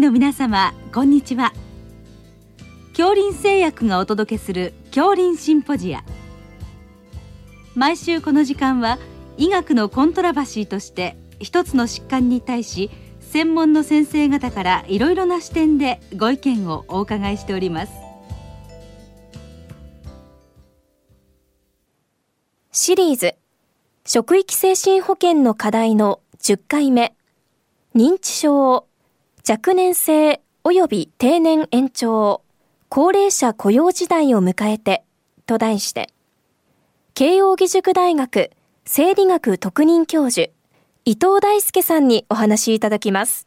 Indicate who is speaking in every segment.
Speaker 1: の皆様こんにちは。恐林製薬がお届けする恐林シンポジア。毎週この時間は医学のコントラバシーとして一つの疾患に対し専門の先生方からいろいろな視点でご意見をお伺いしております。
Speaker 2: シリーズ。職域精神保健の課題の10回目。認知症若年性及び定年延長高齢者雇用時代を迎えてと題して慶應義塾大学生理学特任教授伊藤大輔さんにお話いただきます。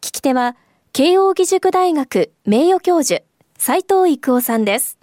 Speaker 2: 聞き手は慶應義塾大学名誉教授斉藤育夫さんです。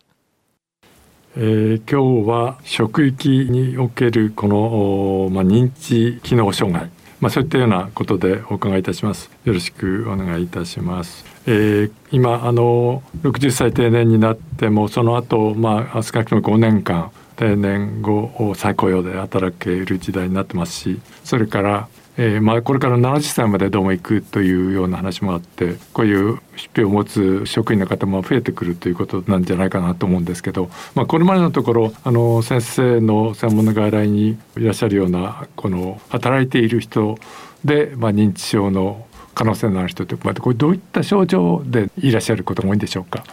Speaker 3: えー、今日は職域におけるこの、まあ、認知機能障害。まあ、そういったようなことでお伺いいたします。よろしくお願いいたします。えー、今あの60歳定年になってもその後まあ少なくとも5年間定年後を再雇用で働ける時代になってますしそれからえー、まあこれから70歳までどうも行くというような話もあってこういう疾病を持つ職員の方も増えてくるということなんじゃないかなと思うんですけど、まあ、これまでのところあの先生の専門の外来にいらっしゃるようなこの働いている人で、まあ、認知症の可能性のある人ってこれどういった症状でいらっしゃることが多いんでしょうか？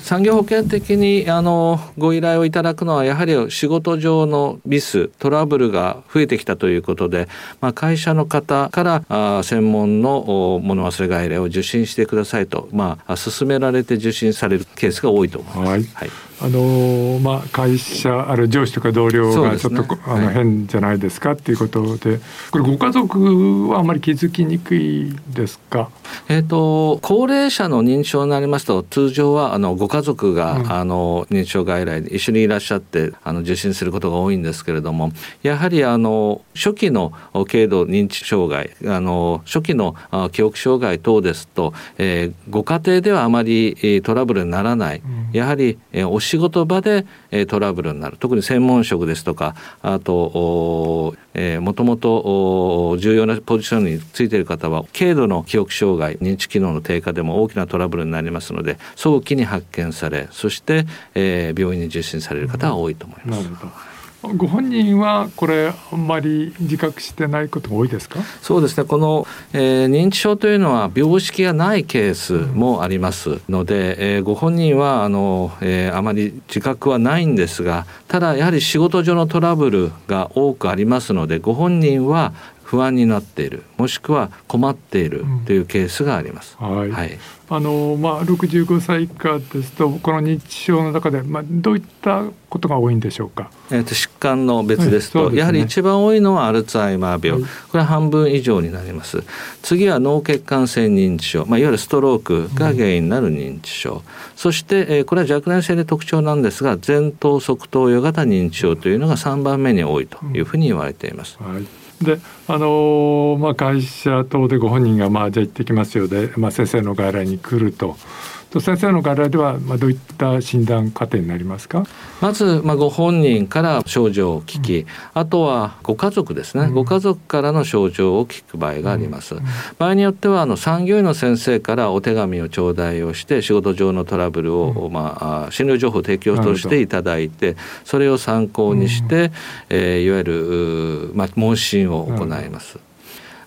Speaker 4: 産業保険的にあのご依頼をいただくのはやはり仕事上のミストラブルが増えてきたということで、まあ、会社の方からあ専門の物忘れ外来を受診してくださいと、まあ、勧められて受診されるケースが多いと思います。はい、はい。
Speaker 3: あのまあ、会社ある上司とか同僚がちょっと、ね、あの変じゃないですかっていうことでこれご家族はあまり気づきにくいですか、
Speaker 4: えーと、高齢者の認知症になりますと通常はあのご家族が、うん、あの認知症外来で一緒にいらっしゃってあの受診することが多いんですけれどもやはりあの初期の軽度認知障害あの初期の記憶障害等ですと、えー、ご家庭ではあまりトラブルにならない、うん、やはり、え、お仕事場で、え、トラブルになる特に専門職ですとかあともともと重要なポジションについている方は軽度の記憶障害認知機能の低下でも大きなトラブルになりますので早期に発見されそして、え、病院に受診される方は多いと思います。
Speaker 3: ご本人はこれあんまり自覚してないことが多いですか？
Speaker 4: そうですね。この、えー、認知症というのは病識がないケースもありますので、えー、ご本人はあの、えー、あまり自覚はないんですがただやはり仕事上のトラブルが多くありますのでご本人は不安になっているもしくは困っているというケースがあります。
Speaker 3: うん、はい、はい、あのまあ65歳以下ですとこの認知症の中でまあどういったことが多いんでしょうか？
Speaker 4: えっ、と疾患の別ですと、はいすね、やはり一番多いのはアルツハイマー病、はい、これは半分以上になります。次は脳血管性認知症、まあいわゆるストロークが原因になる認知症、うん、そして、えー、これは若年性で特徴なんですが前頭側頭葉型認知症というのが3番目に多いというふうに言われています。
Speaker 3: はいであのまあ、会社等でご本人が、まあ、じゃあ行ってきますよで、まあ、先生の外来に来ると。と先生の外来では、まあ、どういった診断過程になりますか？
Speaker 4: まず、まあ、ご本人から症状を聞き、うん、あとはご家族ですね、うん、ご家族からの症状を聞く場合があります、うん、場合によってはあの産業医の先生からお手紙を頂戴をして仕事上のトラブルを、まあ、診療情報提供としていただいてそれを参考にして、えー、いわゆる、まあ、問診を行います。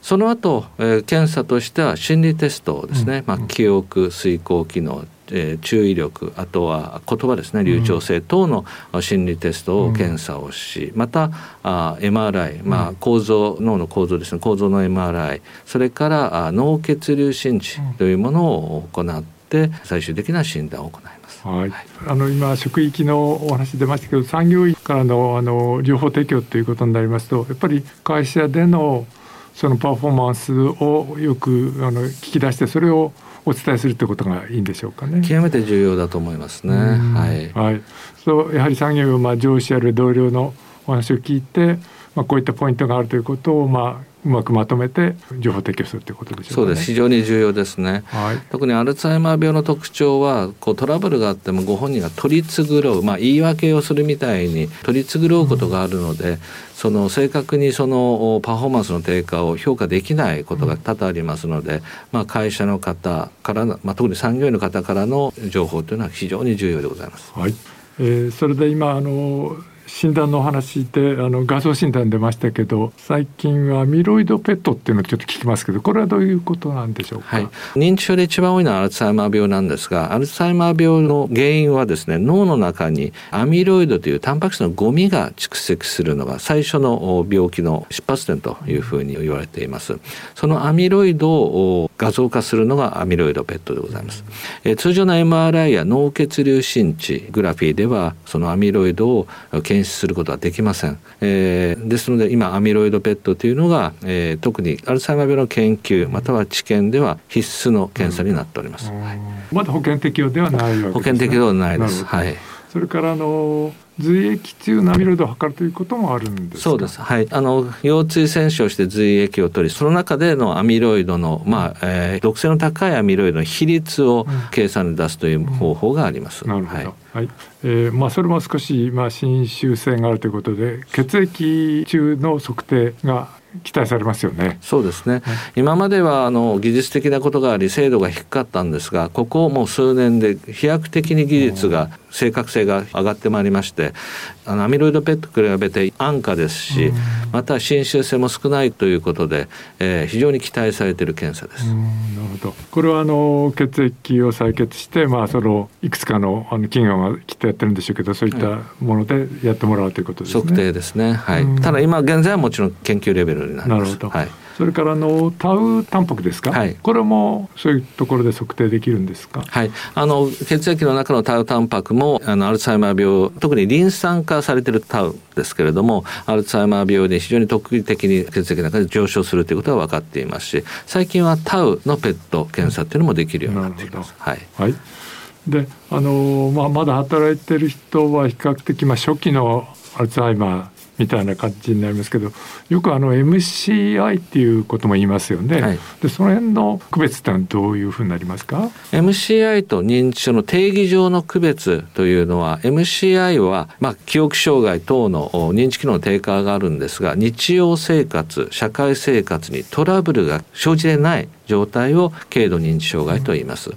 Speaker 4: その後、えー、検査としては心理テストですね、まあ、記憶遂行機能えー、注意力あとは言葉ですね。流暢性等の心理テストを検査をし、またあ MRI、まあ、構造脳の構造ですね。構造の MRI それからあ脳血流心知というものを行って最終的な診断を行います。
Speaker 3: はい、あの今職域のお話出ましたけど産業医からのあの情報提供ということになりますとやっぱり会社でのそのパフォーマンスをよくあの聞き出してそれをお伝えするということがいいんでしょうかね。
Speaker 4: 極めて重要だと思いますね。はい。
Speaker 3: はい。そうやはり産業まあ上司ある同僚のお話を聞いて、まあこういったポイントがあるということをまあうまくまとめて情報提供するということでしょうか、ね、
Speaker 4: そうです。非常に重要ですね、はい、特にアルツハイマー病の特徴はこうトラブルがあってもご本人が取り繕う、まあ、言い訳をするみたいに取り繕うことがあるので、うん、その正確にそのパフォーマンスの低下を評価できないことが多々ありますので、うん、まあ、会社の方からまあ、特に産業医の方からの情報というのは非常に重要でございます。
Speaker 3: はい。えー、それで今あの診断のお話であの画像診断出ましたけど最近はアミロイドペットっていうのをちょっと聞きますけどこれはどういうことなんでしょうか、はい、
Speaker 4: 認知症で一番多いのはアルツハイマー病なんですがアルツハイマー病の原因はですね脳の中にアミロイドというタンパク質のゴミが蓄積するのが最初の病気の出発点というふうに言われています。そのアミロイドを画像化するのがアミロイドペットでございます、え通常の MRI や脳血流心地グラフィーではそのアミロイドを検出することはできません、えー、ですので今アミロイドペットというのが、えー、特にアルツハイマー病の研究または治験では必須の検査になっております、はい、
Speaker 3: まだ保険適用ではないわけです、ね、
Speaker 4: 保険適用ではないです。はい。
Speaker 3: それからあの髄液中のアミロイドを測るということもあるんです
Speaker 4: そうです。はい。あの腰椎洗浄して髄液を取り、その中でのアミロイドのまあ、えー、毒性の高いアミロイドの比率を計算で出すという方法があります。
Speaker 3: うん、なるほど。はい。はい、えー、まあそれも少しまあ侵襲性があるということで血液中の測定が期待されますよね。
Speaker 4: そうですね。はい、今まではあの技術的なことがあり精度が低かったんですが、ここもう数年で飛躍的に技術が正確性が上がってまいりまして、あのアミロイドペットと比べて安価ですし、また侵襲性も少ないということで、えー、非常に期待されている検査です。なる
Speaker 3: ほど。これはあの血液を採血して、まあそのいくつかのあの企業がきっとやってるんでしょうけど、そういったものでやってもらうということですね。
Speaker 4: 測定ですね。はい。ただ今現在はもちろん研究レベルになります。なるほど。はい。
Speaker 3: それからのタウタンパクですか、はい、これもそういうところで測定できるんですか、
Speaker 4: はい、あの血液の中のタウタンパクもあのアルツハイマー病特にリン酸化されているタウですけれどもアルツハイマー病で非常に特異的に血液の中で上昇するということは分かっていますし最近はタウのペット検査っていうのもできるようになっています。はい、
Speaker 3: はい。であのまあ、まだ働いてる人は比較的、まあ、初期のアルツハイマーみたいな感じになりますけどよくあの MCI っていうことも言いますよね、はい、でその辺の区別ってのはどういうふうになりますか
Speaker 4: ？MCI と認知症の定義上の区別というのは MCI は、まあ、記憶障害等の認知機能の低下があるんですが日常生活社会生活にトラブルが生じてない状態を軽度認知障害と言います、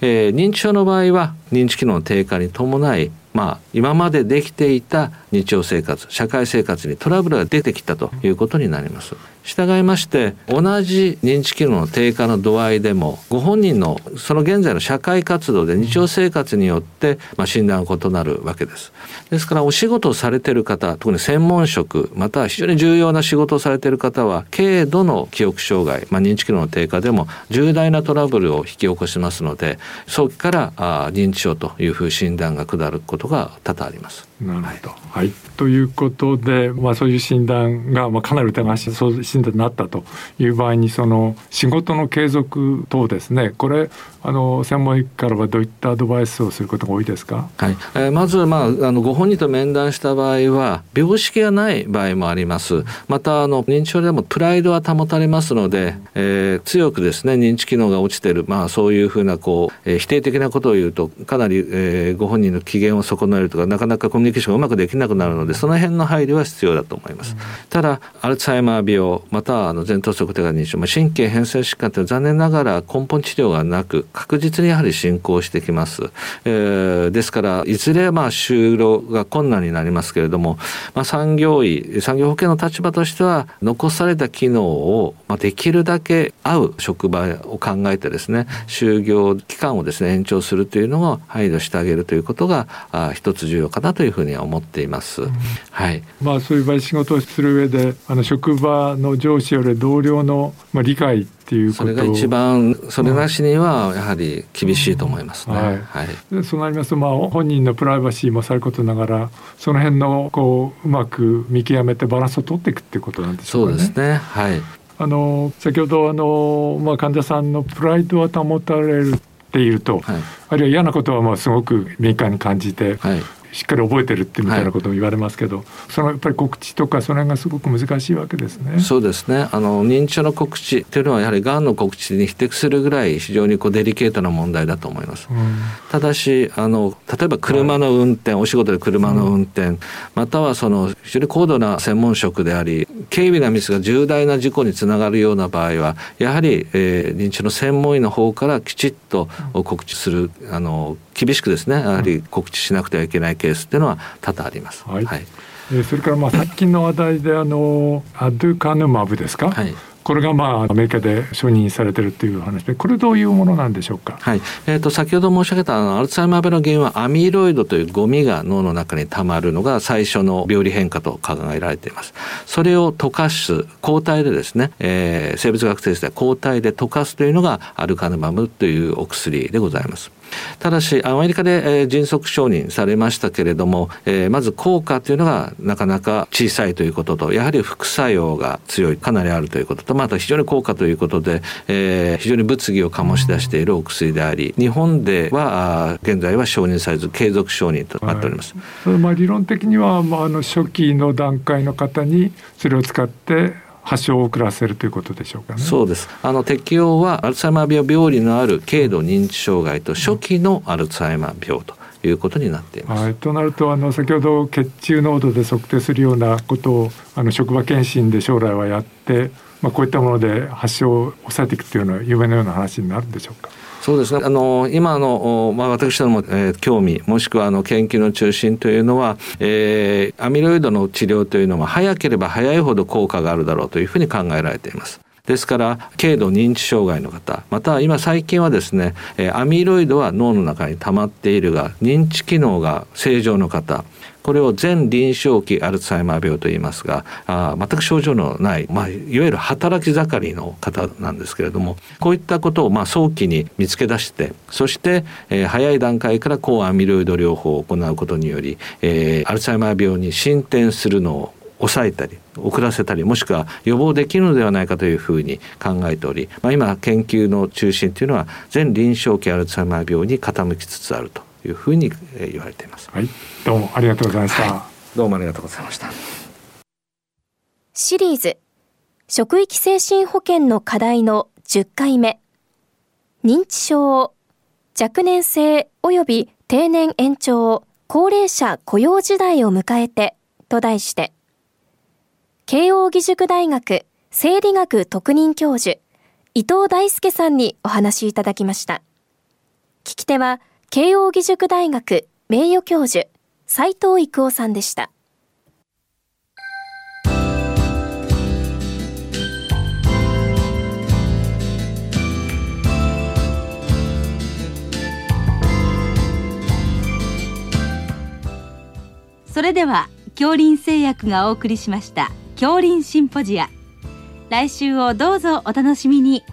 Speaker 4: えー、認知症の場合は認知機能の低下に伴いまあ、今までできていた日常生活社会生活にトラブルが出てきたということになります。従いまして同じ認知機能の低下の度合いでもご本人のその現在の社会活動で日常生活によって、まあ、診断が異なるわけです。ですからお仕事をされている方特に専門職または非常に重要な仕事をされている方は軽度の記憶障害、まあ、認知機能の低下でも重大なトラブルを引き起こしますので早期からあ認知症というふう診断が下ることが多々あります。
Speaker 3: なるほど、はい、はい、ということで、まあ、そういう診断が、まあ、かなり疑わしいそう診になったという場合にその仕事の継続等ですね。これあの専門医からはどういったアドバイスをすることが多いですか、
Speaker 4: はい。えー、まず、まあ、あのご本人と面談した場合は病識がない場合もあります。またあの認知症でもプライドは保たれますので、えー、強くですね認知機能が落ちてる、まあ、そういうふうなこう、えー、否定的なことを言うとかなり、えー、ご本人の機嫌を損なえるとかなかなかコミュニケーションがうまくできなくなるのでその辺の配慮は必要だと思います、ただアルツハイマー病またはあの前頭側手が認知症、まあ、神経変性疾患って残念ながら根本治療がなく確実にやはり進行してきます、えー、ですからいずれまあ就労が困難になりますけれども、まあ、産業医産業保険の立場としては残された機能を、まあ、できるだけ合う職場を考えてですね就業期間をですね延長するというのを配慮してあげるということがあ一つ重要かなというふうには思っています。うん、はい。
Speaker 3: まあそういう場合仕事をする上であの職場の上司より同僚のまあ理解っていう
Speaker 4: それが一番それなしにはやはり厳しいと思いますね。はい。はい、
Speaker 3: そうなりますとまあ本人のプライバシーもさることながらその辺のこううまく見極めてバランスを取っていくっていうことなんでしょうかね。
Speaker 4: そうですね。はい。
Speaker 3: あの先ほどあの、まあ、患者さんのプライドは保たれるっていうと、はい、あるいは嫌なことはもうすごく敏感に感じて、はい、しっかり覚えてるってみたいなことも言われますけど、はい、そのやっぱり告知とかそれがすごく難しいわけですね。
Speaker 4: そうですねあの認知症の告知っていうのはやはりがんの告知に匹敵するぐらい非常にこうデリケートな問題だと思います。うん、ただしあの例えば車の運転、はい、お仕事で車の運転、うん、またはその非常に高度な専門職であり軽微なミスが重大な事故につながるような場合はやはり、えー、認知症の専門医の方からきちっと告知するあの厳しくですねやはり告知しなくてはいけないケースっていうのは多々あります。はい、はい、
Speaker 3: えそれからまあ 最近の話題であのアドゥカヌマブですか、はい、これがまあアメリカで承認されてるっていう話でこれどういうものなんでしょうか、
Speaker 4: はい。えーと、先ほど申し上げたあのアルツハイマー病の原因はアミロイドというゴミが脳の中にたまるのが最初の病理変化と考えられています。それを溶かす抗体でですね、えー、生物学的では抗体で溶かすというのがアルカヌマムというお薬でございますただしアメリカで、え、迅速承認されましたけれども、え、まず効果というのがなかなか小さいということとやはり副作用が強いかなりあるということとまた非常に効果ということで、え、非常に物議を醸し出しているお薬であり日本では現在は承認されず継続承認となっております。
Speaker 3: はい、まあ理論的には、まあ、あの初期の段階の方にそれを使って発症を遅らせるということでしょうかね。
Speaker 4: そうです。あの適用はアルツハイマー病病理のある軽度認知障害と初期のアルツハイマー病と。いうことになっています。
Speaker 3: はい、となるとあの先ほど血中濃度で測定するようなことをあの職場検診で将来はやって、まあ、こういったもので発症を抑えていくというのは夢のような話になるんでしょうか。
Speaker 4: そうですね。あの、今の、まあ、私ども、えー、興味、もしくは、あの、研究の中心というのは、えー、アミロイドの治療というのは、早ければ早いほど効果があるだろうというふうに考えられています。ですから軽度認知障害の方また今最近はですねアミロイドは脳の中に溜まっているが認知機能が正常の方これを全臨床期アルツハイマー病と言いますがあ全く症状のない、まあ、いわゆる働き盛りの方なんですけれどもこういったことをまあ早期に見つけ出してそして、えー、早い段階から抗アミロイド療法を行うことにより、えー、アルツハイマー病に進展するのを抑えたり遅らせたりもしくは予防できるのではないかというふうに考えており、まあ、今研究の中心というのは全臨床期アルツハイマー病に傾きつつあるというふうに言われています。
Speaker 3: はい、どうもありがとうございました、は
Speaker 4: い、どうもありがとうございました。
Speaker 2: シリーズ職域精神保健の課題の10回目認知症若年性及び定年延長高齢者雇用時代を迎えてと題して慶應義塾大学生理学特任教授伊藤大輔さんにお話しいただきました。聞き手は慶應義塾大学名誉教授斉藤育夫さんでした。
Speaker 1: それでは恐林製薬がお送りしました。恐林シンポジア。来週をどうぞお楽しみに。